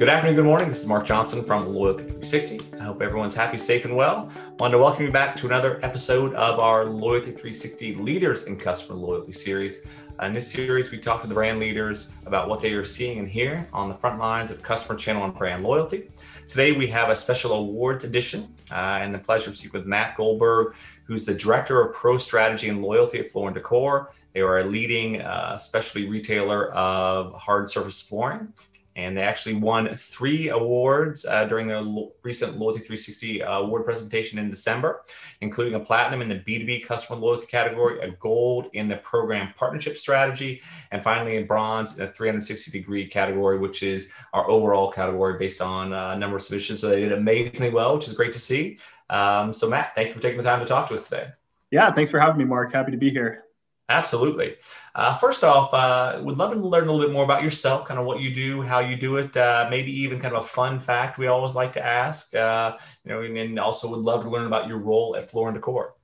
Good afternoon, good morning. This is Mark Johnson from Loyalty 360. I hope everyone's happy, safe, and well. I wanted to welcome you back to another episode of our Loyalty 360 Leaders in Customer Loyalty series. In this series, we talk to the brand leaders about what they are seeing and hearing on the front lines of customer channel and brand loyalty. Today, we have a special awards edition uh, and the pleasure to speak with Matt Goldberg, who's the Director of Pro Strategy and Loyalty at Floor & Decor. They are a leading uh, specialty retailer of hard surface flooring and they actually won three awards uh, during their lo- recent Loyalty 360 uh, award presentation in December, including a platinum in the B2B customer loyalty category, a gold in the program partnership strategy, and finally a bronze in the 360 degree category, which is our overall category based on uh, a number of submissions. So they did amazingly well, which is great to see. Um, so, Matt, thank you for taking the time to talk to us today. Yeah, thanks for having me, Mark. Happy to be here. Absolutely. Uh, first off, uh, would love to learn a little bit more about yourself, kind of what you do, how you do it, uh, maybe even kind of a fun fact we always like to ask, uh, you know, and also would love to learn about your role at Floor & Decor.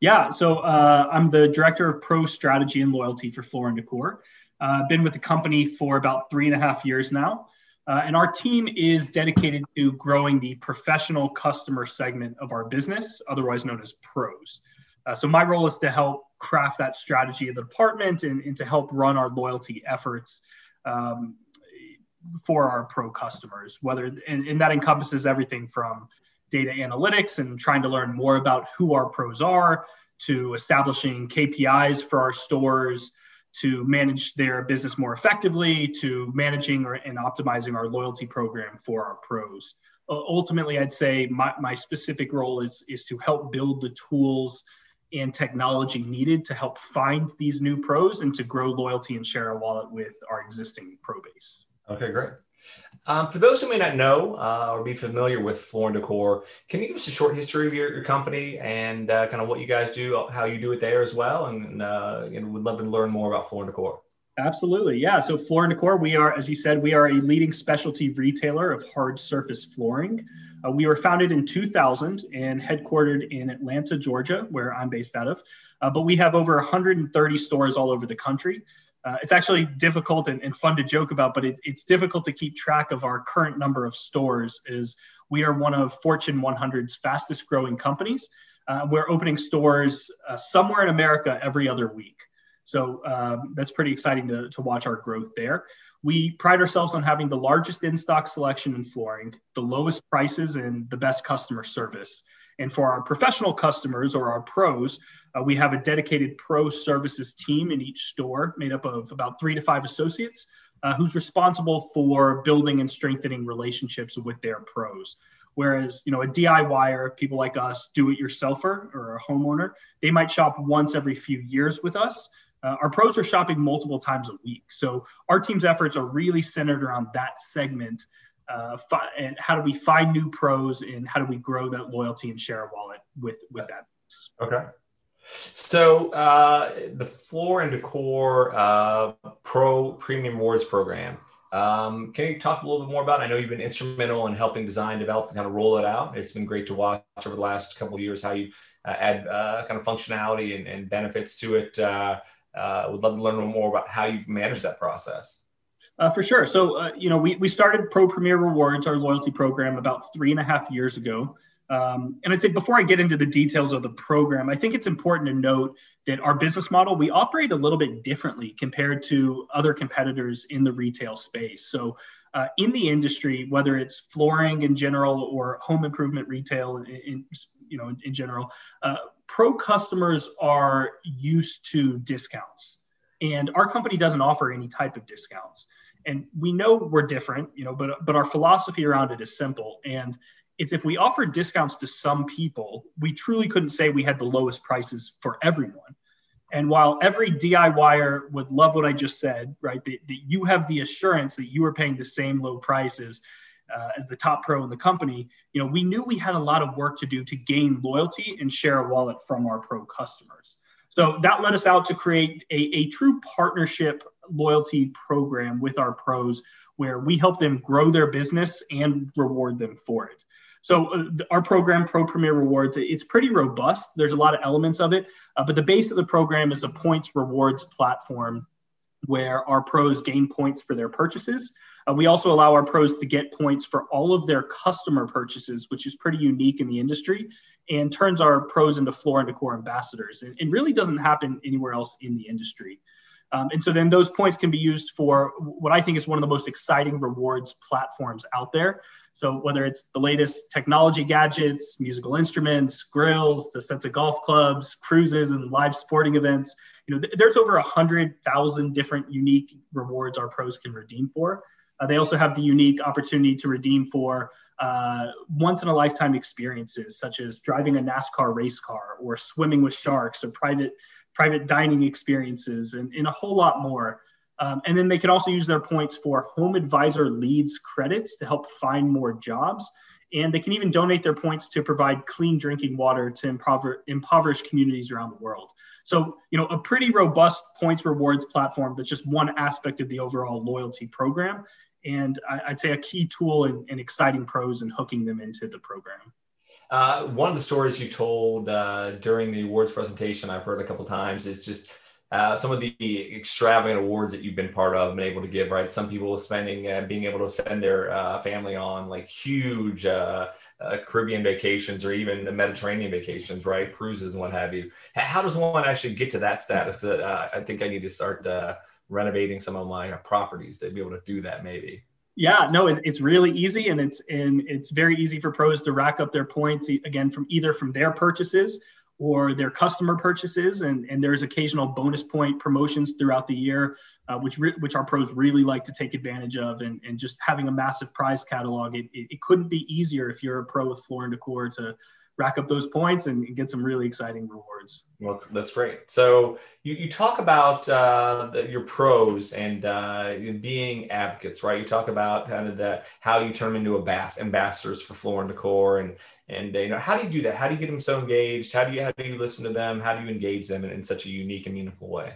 Yeah, so uh, I'm the director of pro strategy and loyalty for Floor & Decor. I've uh, been with the company for about three and a half years now. and our team is dedicated to growing the professional customer segment of our business, otherwise known as pros. Uh, so my role is to help craft that strategy of the department and, and to help run our loyalty efforts um, for our pro customers. Whether and, and that encompasses everything from data analytics and trying to learn more about who our pros are, to establishing KPIs for our stores, to manage their business more effectively, to managing or, and optimizing our loyalty program for our pros. Uh, ultimately, I'd say my, my specific role is, is to help build the tools and technology needed to help find these new pros and to grow loyalty and share a wallet with our existing pro base. Okay, great. Um, for those who may not know uh, or be familiar with Floor & Decor, can you give us a short history of your, your company and uh, kind of what you guys do, how you do it there as well? And, uh, and we'd love to learn more about Floor & Decor. Absolutely. Yeah. So Floor & Decor, we are, as you said, we are a leading specialty retailer of hard surface flooring. Uh, we were founded in 2000 and headquartered in Atlanta, Georgia, where I'm based out of. Uh, but we have over 130 stores all over the country. Uh, it's actually difficult and, and, fun to joke about, but it's, it's difficult to keep track of our current number of stores. Is we are one of Fortune 100's fastest growing companies. Uh, we're opening stores uh, somewhere in America every other week. So um, that's pretty exciting to, to watch our growth there. We pride ourselves on having the largest in stock selection in flooring, the lowest prices, and the best customer service. And for our professional customers or our pros, uh, we have a dedicated pro services team in each store made up of about three to five associates uh, who's responsible for building and strengthening relationships with their pros. Whereas, you know, a DIYer, people like us, do it yourselfer or a homeowner, they might shop once every few years with us. Uh, our pros are shopping multiple times a week. So our team's efforts are really centered around that segment. Uh, fi- and how do we find new pros and how do we grow that loyalty and share a wallet with with that? Okay. So uh, the Floor & Decor uh, Pro Premium Rewards Program. Um, can you talk a little bit more about? It? I know you've been instrumental in helping design, develop, and kind of roll it out. It's been great to watch over the last couple of years how you uh, add uh, kind of functionality and, and benefits to it. Uh, would love to learn more about how you manage that process. Uh, for sure. So, uh, you know, we, we started Pro Premier Rewards, our loyalty program, about three and a half years ago. Um, and I'd say before I get into the details of the program, I think it's important to note that our business model, we operate a little bit differently compared to other competitors in the retail space. So, uh, in the industry, whether it's flooring in general or home improvement retail in, in you know in, in general, uh, pro customers are used to discounts, and our company doesn't offer any type of discounts. And we know we're different, you know, but but our philosophy around it is simple, and it's if we offered discounts to some people, we truly couldn't say we had the lowest prices for everyone. And while every DIYer would love what I just said, right, that, that you have the assurance that you are paying the same low prices uh, as the top pro in the company, you know, we knew we had a lot of work to do to gain loyalty and share a wallet from our pro customers. So that led us out to create a, a true partnership loyalty program with our pros where we help them grow their business and reward them for it. So uh, our program, Pro Premier Rewards, it's pretty robust. There's a lot of elements of it, uh, but the base of the program is a points rewards platform where our pros gain points for their purchases. Uh, we also allow our pros to get points for all of their customer purchases, which is pretty unique in the industry and turns our pros into floor and decor ambassadors. And it really doesn't happen anywhere else in the industry. Um, and so then those points can be used for what I think is one of the most exciting rewards platforms out there. So whether it's the latest technology gadgets, musical instruments, grills, the sets of golf clubs, cruises, and live sporting events, you know, th- there's over a hundred thousand different unique rewards our pros can redeem for. Uh, they also have the unique opportunity to redeem for uh, once in a lifetime experiences, such as driving a NASCAR race car or swimming with sharks or private private dining experiences and, and a whole lot more. Um, and then they can also use their points for Home Advisor Leads credits to help find more jobs. And they can even donate their points to provide clean drinking water to impover- impoverished communities around the world. So, you know, a pretty robust points rewards platform that's just one aspect of the overall loyalty program. And I, would say a key tool in exciting pros in hooking them into the program. Uh, one of the stories you told uh, during the awards presentation, I've heard a couple times, is just uh, some of the extravagant awards that you've been part of and able to give, right? Some people spending, uh, being able to send their uh, family on like huge uh, Caribbean vacations or even the Mediterranean vacations, right? Cruises and what have you. How does one actually get to that status that I think I need to start renovating some of my properties to be able to do that maybe? Yeah, no, it, it's really easy, and it's and it's very easy for pros to rack up their points again from either from their purchases or their customer purchases, and and there's occasional bonus point promotions throughout the year, uh, which re- which our pros really like to take advantage of, and and just having a massive prize catalog, it, it, it couldn't be easier if you're a pro with Floor and Decor to rack up those points and get some really exciting rewards. Well, that's, that's great. So you, you talk about uh, the, your pros and uh, being advocates, right? You talk about kind of that how you turn them into a bass, ambassadors for Floor and Decor, and and you know how do you do that? How do you get them so engaged? How do you how do you listen to them? How do you engage them in, in such a unique and meaningful way?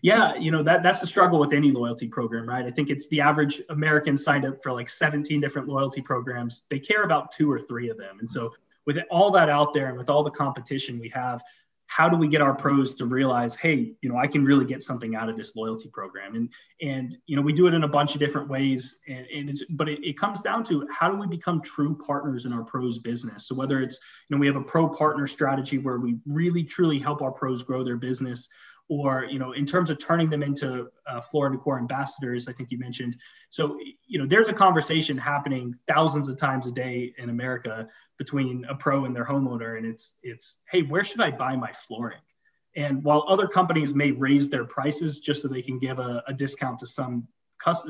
Yeah, you know that that's the struggle with any loyalty program, right? I think it's the average American signed up for like 17 different loyalty programs. They care about two or three of them, and so with all that out there and with all the competition we have, how do we get our pros to realize, hey, you know, I can really get something out of this loyalty program? And and you know, we do it in a bunch of different ways. And, and it's but it, it comes down to how do we become true partners in our pros business? So whether it's, you know, we have a pro partner strategy where we really truly help our pros grow their business or you know in terms of turning them into uh, floor and decor ambassadors i think you mentioned. So you know there's a conversation happening thousands of times a day in america between a pro and their homeowner and it's it's hey where should i buy my flooring? And while other companies may raise their prices just so they can give a, a discount to some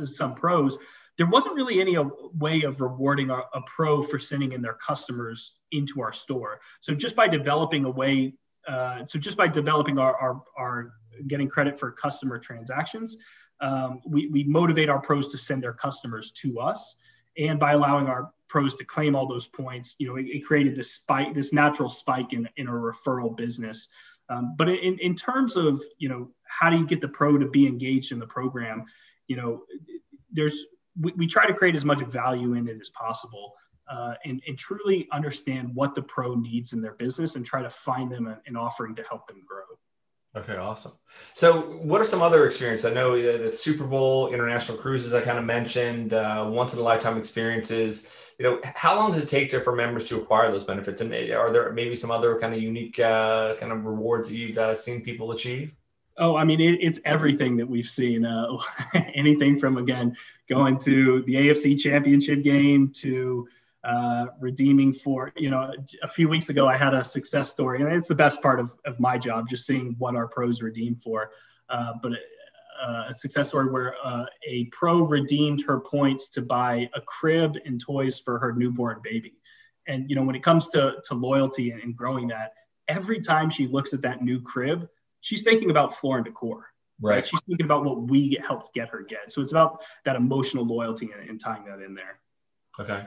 some pros there wasn't really any uh, way of rewarding a, a pro for sending in their customers into our store. So just by developing a way uh, so just by developing our, our, our, getting credit for customer transactions, um, we, we motivate our pros to send their customers to us. And by allowing our pros to claim all those points, you know, it, it created this spike, this natural spike in, in a referral business. Um, but in, in terms of, you know, how do you get the pro to be engaged in the program? You know, there's, we, we try to create as much value in it as possible uh, and, and truly understand what the pro needs in their business and try to find them an offering to help them grow. Okay, awesome. So, what are some other experiences? I know that Super Bowl, international cruises, I kind of mentioned, uh, once in a lifetime experiences. You know, how long does it take to, for members to acquire those benefits? And are there maybe some other kind of unique uh, kind of rewards that you've uh, seen people achieve? Oh, I mean, it, it's everything that we've seen. Uh, anything from again going to the AFC Championship game to uh, redeeming for you know a few weeks ago i had a success story and it's the best part of, of my job just seeing what our pros redeem for uh, but uh, a success story where uh, a pro redeemed her points to buy a crib and toys for her newborn baby and you know when it comes to, to loyalty and, and growing that every time she looks at that new crib she's thinking about floor and decor right. right? She's thinking about what we helped get her get. So it's about that emotional loyalty and, and tying that in there. Okay.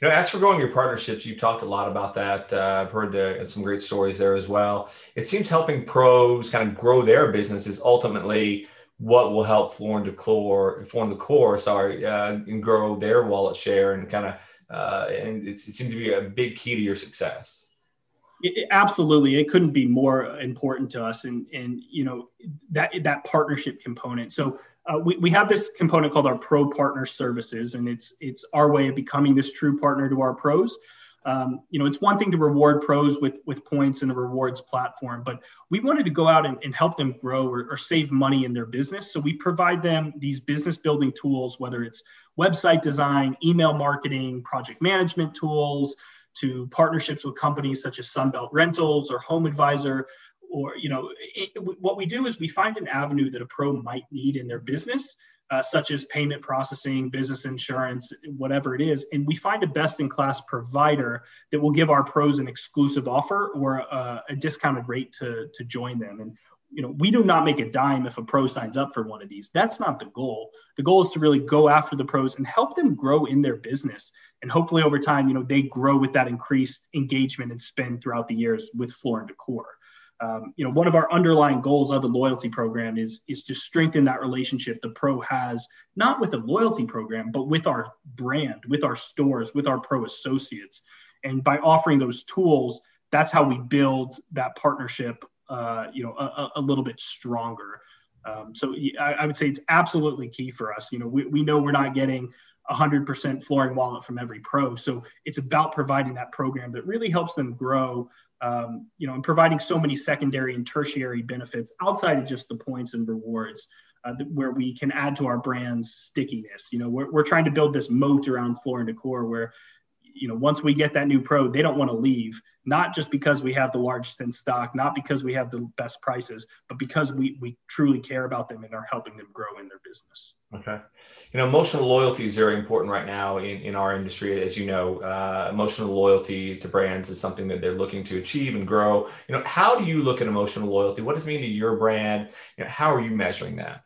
You know, as for growing your partnerships, you've talked a lot about that. Uh, I've heard the, some great stories there as well. It seems helping pros kind of grow their business is ultimately what will help Floor and Decor, Floor and Decor, sorry, uh, and grow their wallet share and kind of, uh, and it seems to be a big key to your success. It, absolutely, it couldn't be more important to us, and and you know that that partnership component. So uh, we, we have this component called our pro partner services, and it's it's our way of becoming this true partner to our pros. Um, you know, it's one thing to reward pros with with points in a rewards platform, but we wanted to go out and, and help them grow or, or, save money in their business. So we provide them these business building tools, whether it's website design, email marketing, project management tools, to partnerships with companies such as Sunbelt Rentals or Home Advisor. Or, you know, it, what we do is we find an avenue that a pro might need in their business, uh, such as payment processing, business insurance, whatever it is. And we find a best in class provider that will give our pros an exclusive offer or a, a discounted rate to, to join them. And you know, we do not make a dime if a pro signs up for one of these. That's not the goal. The goal is to really go after the pros and help them grow in their business. And hopefully over time, you know, they grow with that increased engagement and spend throughout the years with Floor and Decor. Um, you know, one of our underlying goals of the loyalty program is is to strengthen that relationship the pro has not with a loyalty program, but with our brand, with our stores, with our pro associates. And by offering those tools, that's how we build that partnership uh, you know, a, a, little bit stronger. Um, so I, I, would say it's absolutely key for us. You know, we, we know we're not getting 100% flooring wallet from every pro. So it's about providing that program that really helps them grow, um, you know, and providing so many secondary and tertiary benefits outside of just the points and rewards. Uh, where we can add to our brand's stickiness. You know, we're, we're trying to build this moat around floor and decor where you know, once we get that new pro, they don't want to leave, not just because we have the largest in stock, not because we have the best prices, but because we, we truly care about them and are helping them grow in their business. Okay. You know, emotional loyalty is very important right now in, in our industry. As you know, uh, emotional loyalty to brands is something that they're looking to achieve and grow. You know, how do you look at emotional loyalty? What does it mean to your brand? You know, how are you measuring that?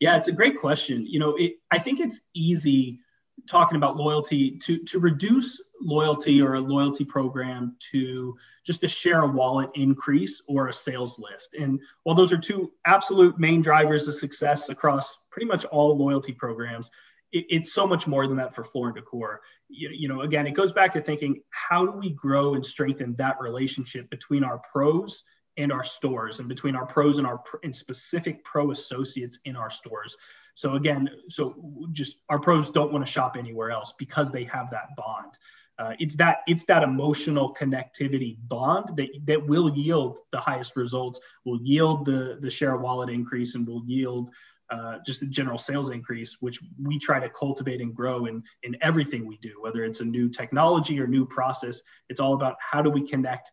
Yeah, it's a great question. You know, it, I think it's easy talking about loyalty to to reduce loyalty or a loyalty program to just a share a wallet increase or a sales lift. And while those are two absolute main drivers of success across pretty much all loyalty programs it, it's so much more than that for floor and decor. You, you know again it goes back to thinking how do we grow and strengthen that relationship between our pros and our stores and between our pros and our and specific pro associates in our stores so again, so just our pros don't want to shop anywhere else because they have that bond. Uh, it's that it's that emotional connectivity bond that that will yield the highest results, will yield the the share wallet increase, and will yield uh, just the general sales increase, which we try to cultivate and grow in in everything we do, whether it's a new technology or new process. It's all about how do we connect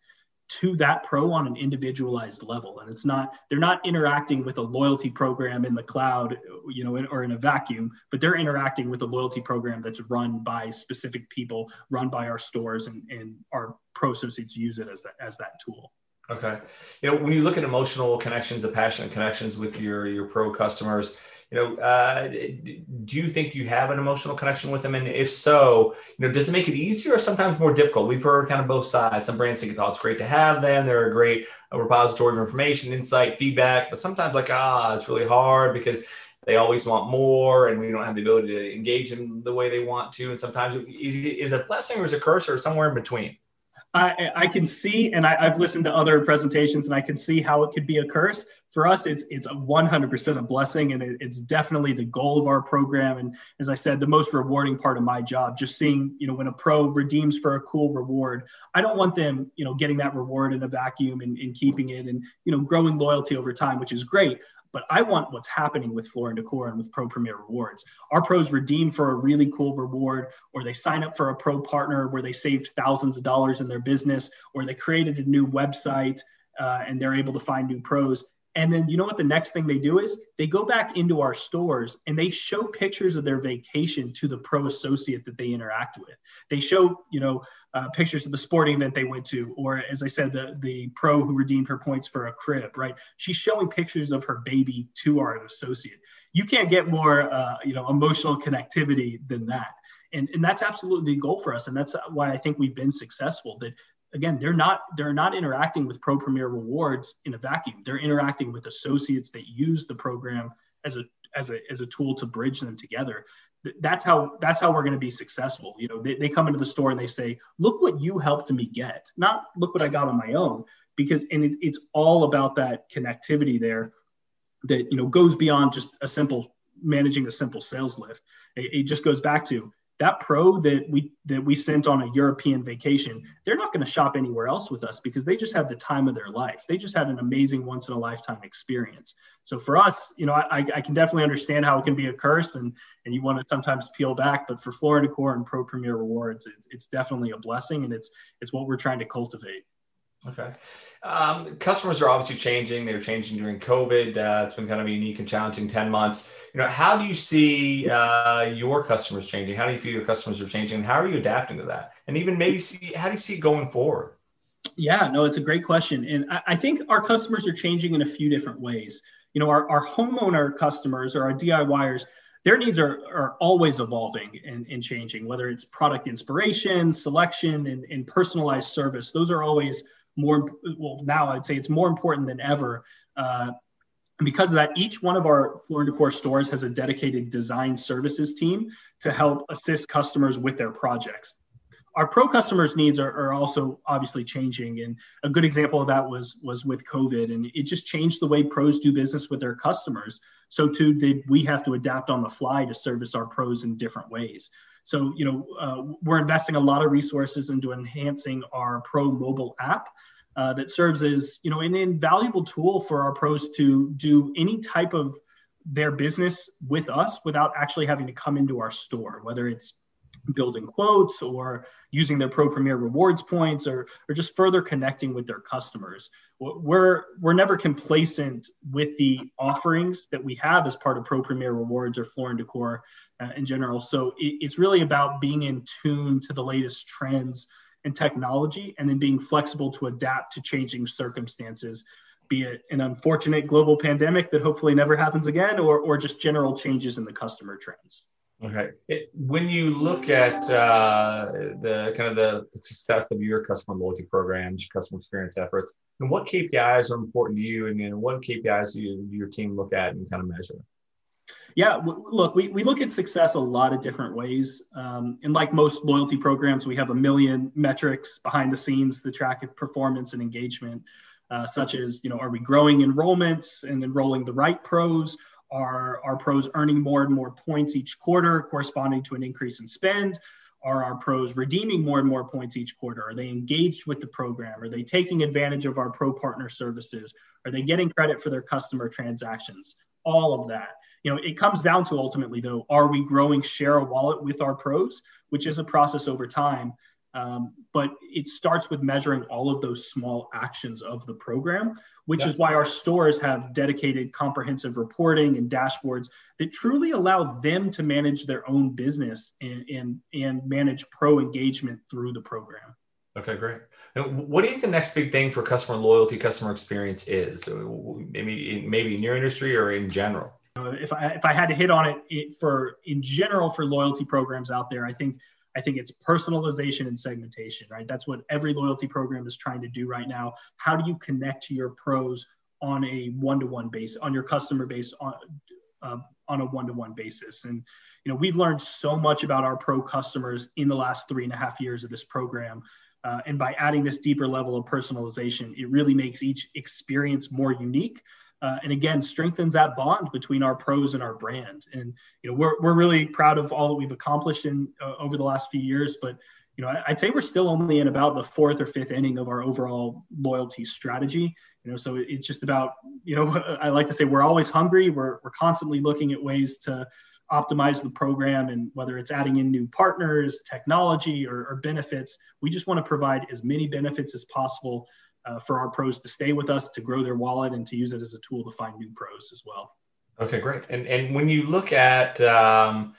to that pro on an individualized level. And it's not they're not interacting with a loyalty program in the cloud you know or in a vacuum but they're interacting with a loyalty program that's run by specific people run by our stores and, and our pro associates use it as that as that tool. Okay. You know when you look at emotional connections and passionate connections with your your pro customers you know, uh, do you think you have an emotional connection with them? And if so, you know, does it make it easier or sometimes more difficult? We've heard kind of both sides. Some brands think, oh, it's great to have them. They're a great repository of information, insight, feedback. But sometimes like, ah, it's really hard because they always want more and we don't have the ability to engage them the way they want to. And sometimes is it a blessing or is a curse or somewhere in between? I, can see, and I, have listened to other presentations, and I can see how it could be a curse. For us, it's it's a 100% a blessing, and it, it's definitely the goal of our program. And as I said, the most rewarding part of my job, just seeing, you know, when a pro redeems for a cool reward, I don't want them, you know, getting that reward in a vacuum and, and keeping it, and you know, growing loyalty over time, which is great but I want what's happening with Floor and Decor and with Pro Premier Rewards. Our pros redeem for a really cool reward, or they sign up for a pro partner where they saved thousands of dollars in their business, or they created a new website uh, and they're able to find new pros. And then you know what the next thing they do is they go back into our stores and they show pictures of their vacation to the pro associate that they interact with. They show, you know, uh, pictures of the sporting event they went to, or as I said, the the pro who redeemed her points for a crib, right? She's showing pictures of her baby to our associate. You can't get more, uh, you know, emotional connectivity than that. And, and that's absolutely the goal for us. And that's why I think we've been successful that again they're not they're not interacting with pro premier rewards in a vacuum. They're interacting with associates that use the program as a as a as a tool to bridge them together. That's how that's how we're going to be successful. You know they, they come into the store and they say look what you helped me get. Not look what i got on my own because and it, it's all about that connectivity there that you know goes beyond just a simple managing a simple sales lift. It, it just goes back to that pro that we that we sent on a European vacation, they're not going to shop anywhere else with us because they just had the time of their life. They just had an amazing once in a lifetime experience. So for us, you know, I, I can definitely understand how it can be a curse and and you want to sometimes peel back, but for Floor & Decor and Pro Premier Rewards, it's, it's definitely a blessing and it's it's what we're trying to cultivate. Okay. Um, customers are obviously changing. They're changing during COVID. Uh, it's been kind of a unique and challenging 10 months. You know, how do you see uh, your customers changing? How do you feel your customers are changing? How are you adapting to that? And even maybe see, how do you see it going forward? Yeah, no, it's a great question. And I, I think our customers are changing in a few different ways. You know, our, our homeowner customers or our DIYers, their needs are, are always evolving and, and changing, whether it's product inspiration, selection, and, and personalized service. Those are always more well now I'd say it's more important than ever. Uh, and because of that, each one of our Floor & Decor stores has a dedicated design services team to help assist customers with their projects. Our pro customers' needs are, are, also obviously changing, and a good example of that was was with COVID, and it just changed the way pros do business with their customers. So too did we have to adapt on the fly to service our pros in different ways. So, you know, uh, we're investing a lot of resources into enhancing our pro mobile app uh, that serves as, you know, an invaluable tool for our pros to do any type of their business with us without actually having to come into our store, whether it's building quotes or using their pro premier rewards points or, or just further connecting with their customers. We're we're never complacent with the offerings that we have as part of pro premier rewards or floor and decor uh, in general. So it, it's really about being in tune to the latest trends and technology and then being flexible to adapt to changing circumstances be it an unfortunate global pandemic that hopefully never happens again or, or just general changes in the customer trends Okay. It, when you look at uh, the kind of the success of your customer loyalty programs, customer experience efforts, and what KPIs are important to you, and, and what KPIs do you, your team look at and kind of measure? Yeah, look, we, we look at success a lot of different ways. Um, and like most loyalty programs, we have a million metrics behind the scenes that track performance and engagement, uh, such as, you know, are we growing enrollments and enrolling the right pros? Are our pros earning more and more points each quarter, corresponding to an increase in spend? Are our pros redeeming more and more points each quarter? Are they engaged with the program? Are they taking advantage of our pro partner services? Are they getting credit for their customer transactions? All of that. You know, it comes down to ultimately though, are we growing share a wallet with our pros, which is a process over time. Um, but it starts with measuring all of those small actions of the program, which yeah. is why our stores have dedicated comprehensive reporting and dashboards that truly allow them to manage their own business and, and, and manage pro engagement through the program. Okay, great. What do you think the next big thing for customer loyalty, customer experience is? Maybe maybe in your industry or in general? If I if I had to hit on it for in general for loyalty programs out there, I think I think it's personalization and segmentation, right? That's what every loyalty program is trying to do right now. How do you connect to your pros on a one-to-one base, on your customer base on uh, on a one-to-one basis? And you know, we've learned so much about our pro customers in the last three and a half years of this program. Uh, and by adding this deeper level of personalization, it really makes each experience more unique uh, and again strengthens that bond between our pros and our brand. And you know we're, we're really proud of all that we've accomplished in uh, over the last few years but you know i'd say we're still only in about the fourth or fifth inning of our overall loyalty strategy. You know so it's just about you know i like to say we're always hungry. We're, we're constantly looking at ways to optimize the program and whether it's adding in new partners technology or, or benefits we just want to provide as many benefits as possible uh, for our pros to stay with us, to grow their wallet, and to use it as a tool to find new pros as well. Okay, great. And and when you look at um,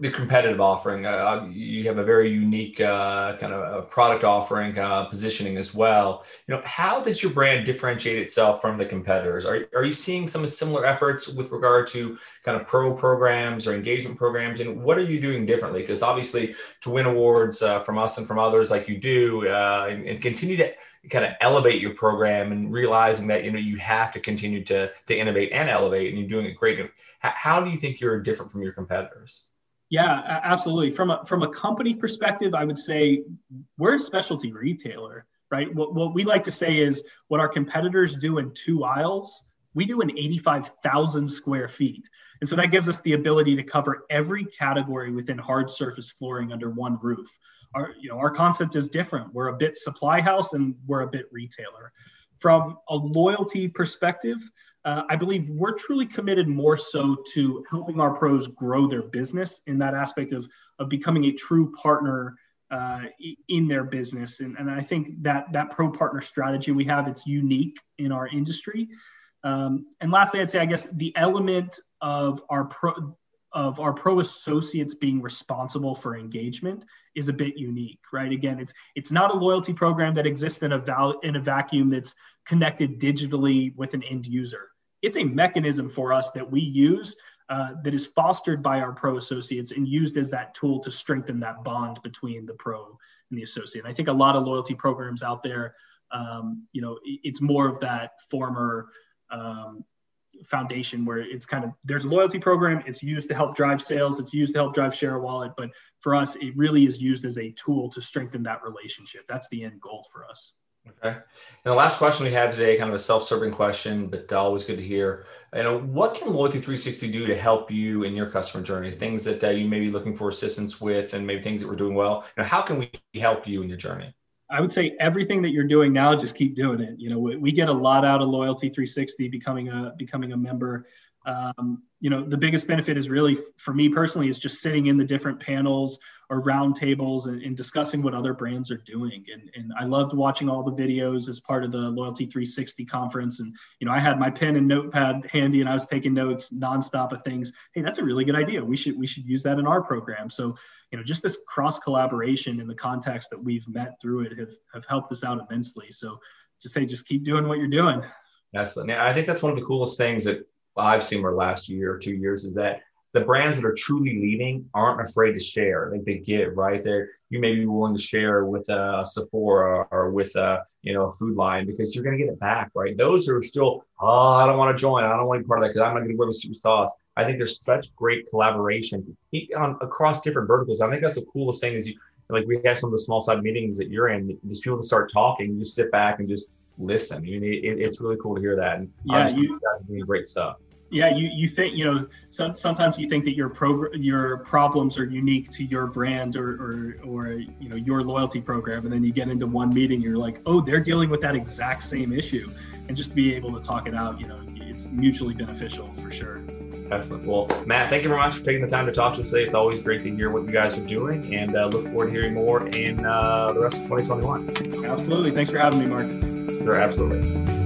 the competitive offering, uh, you have a very unique uh, kind of product offering uh, positioning as well. You know, how does your brand differentiate itself from the competitors? Are are you seeing some similar efforts with regard to kind of pro programs or engagement programs? And what are you doing differently? Because obviously, to win awards uh, from us and from others like you do, uh, and, and continue to kind of elevate your program and realizing that you know you have to continue to to innovate and elevate, and you're doing it great. How do you think you're different from your competitors? Yeah, absolutely. From a from a company perspective, I would say we're a specialty retailer, right? What, what we like to say is what our competitors do in two aisles, we do in 85,000 square feet. And so that gives us the ability to cover every category within hard surface flooring under one roof. Our, you know, our concept is different. We're a bit supply house and we're a bit retailer. From a loyalty perspective, uh, I believe we're truly committed more so to helping our pros grow their business in that aspect of, of becoming a true partner uh, in their business. And, and I think that that pro partner strategy we have, it's unique in our industry. Um, and lastly, I'd say, I guess the element of our pro, of our pro associates being responsible for engagement is a bit unique, right? Again, it's it's not a loyalty program that exists in a val- in a vacuum that's connected digitally with an end user. It's a mechanism for us that we use uh, that is fostered by our pro associates and used as that tool to strengthen that bond between the pro and the associate. And I think a lot of loyalty programs out there, um, you know, it's more of that former um, foundation where it's kind of there's a loyalty program. It's used to help drive sales. It's used to help drive share a wallet. But for us it really is used as a tool to strengthen that relationship. That's the end goal for us. Okay. And the last question we have today kind of a self-serving question but always good to hear. You know what can loyalty 360 do to help you in your customer journey? Things that uh, you may be looking for assistance with and maybe things that we're doing well. You know how can we help you in your journey I would say everything that you're doing now, just keep doing it. You know, we, we get a lot out of Loyalty 360, becoming a becoming a member. Um, you know, the biggest benefit is really for me personally is just sitting in the different panels or roundtables and, and discussing what other brands are doing. And, and I loved watching all the videos as part of the Loyalty 360 conference. And, you know, I had my pen and notepad handy and I was taking notes nonstop of things. Hey, that's a really good idea. We should, we should use that in our program. So, you know, just this cross collaboration in the context that we've met through it have, have helped us out immensely. So just say, just keep doing what you're doing. Excellent. Yeah, I think that's one of the coolest things that I've seen over the last year or two years is that the brands that are truly leading aren't afraid to share. Like they get right there. You may be willing to share with a Sephora or with a you know a food line because you're going to get it back, right? Those are still, oh, I don't want to join. I don't want to be part of that because I'm not going to live secret sauce. I think there's such great collaboration on across different verticals. I think that's the coolest thing is you like we have some of the small side meetings that you're in. Just people to start talking, you just sit back and just listen. You know, it, it's really cool to hear that. And yeah, you, guys are doing great stuff. Yeah you you think you know some, sometimes you think that your pro your problems are unique to your brand or, or or you know your loyalty program. And then you get into one meeting you're like oh they're dealing with that exact same issue. And just be able to talk it out you know it's mutually beneficial for sure. Excellent. Well matt thank you very much for taking the time to talk to us today. It's always great to hear what you guys are doing and uh, look forward to hearing more in uh, the rest of 2021 absolutely. Thanks for having me mark sure absolutely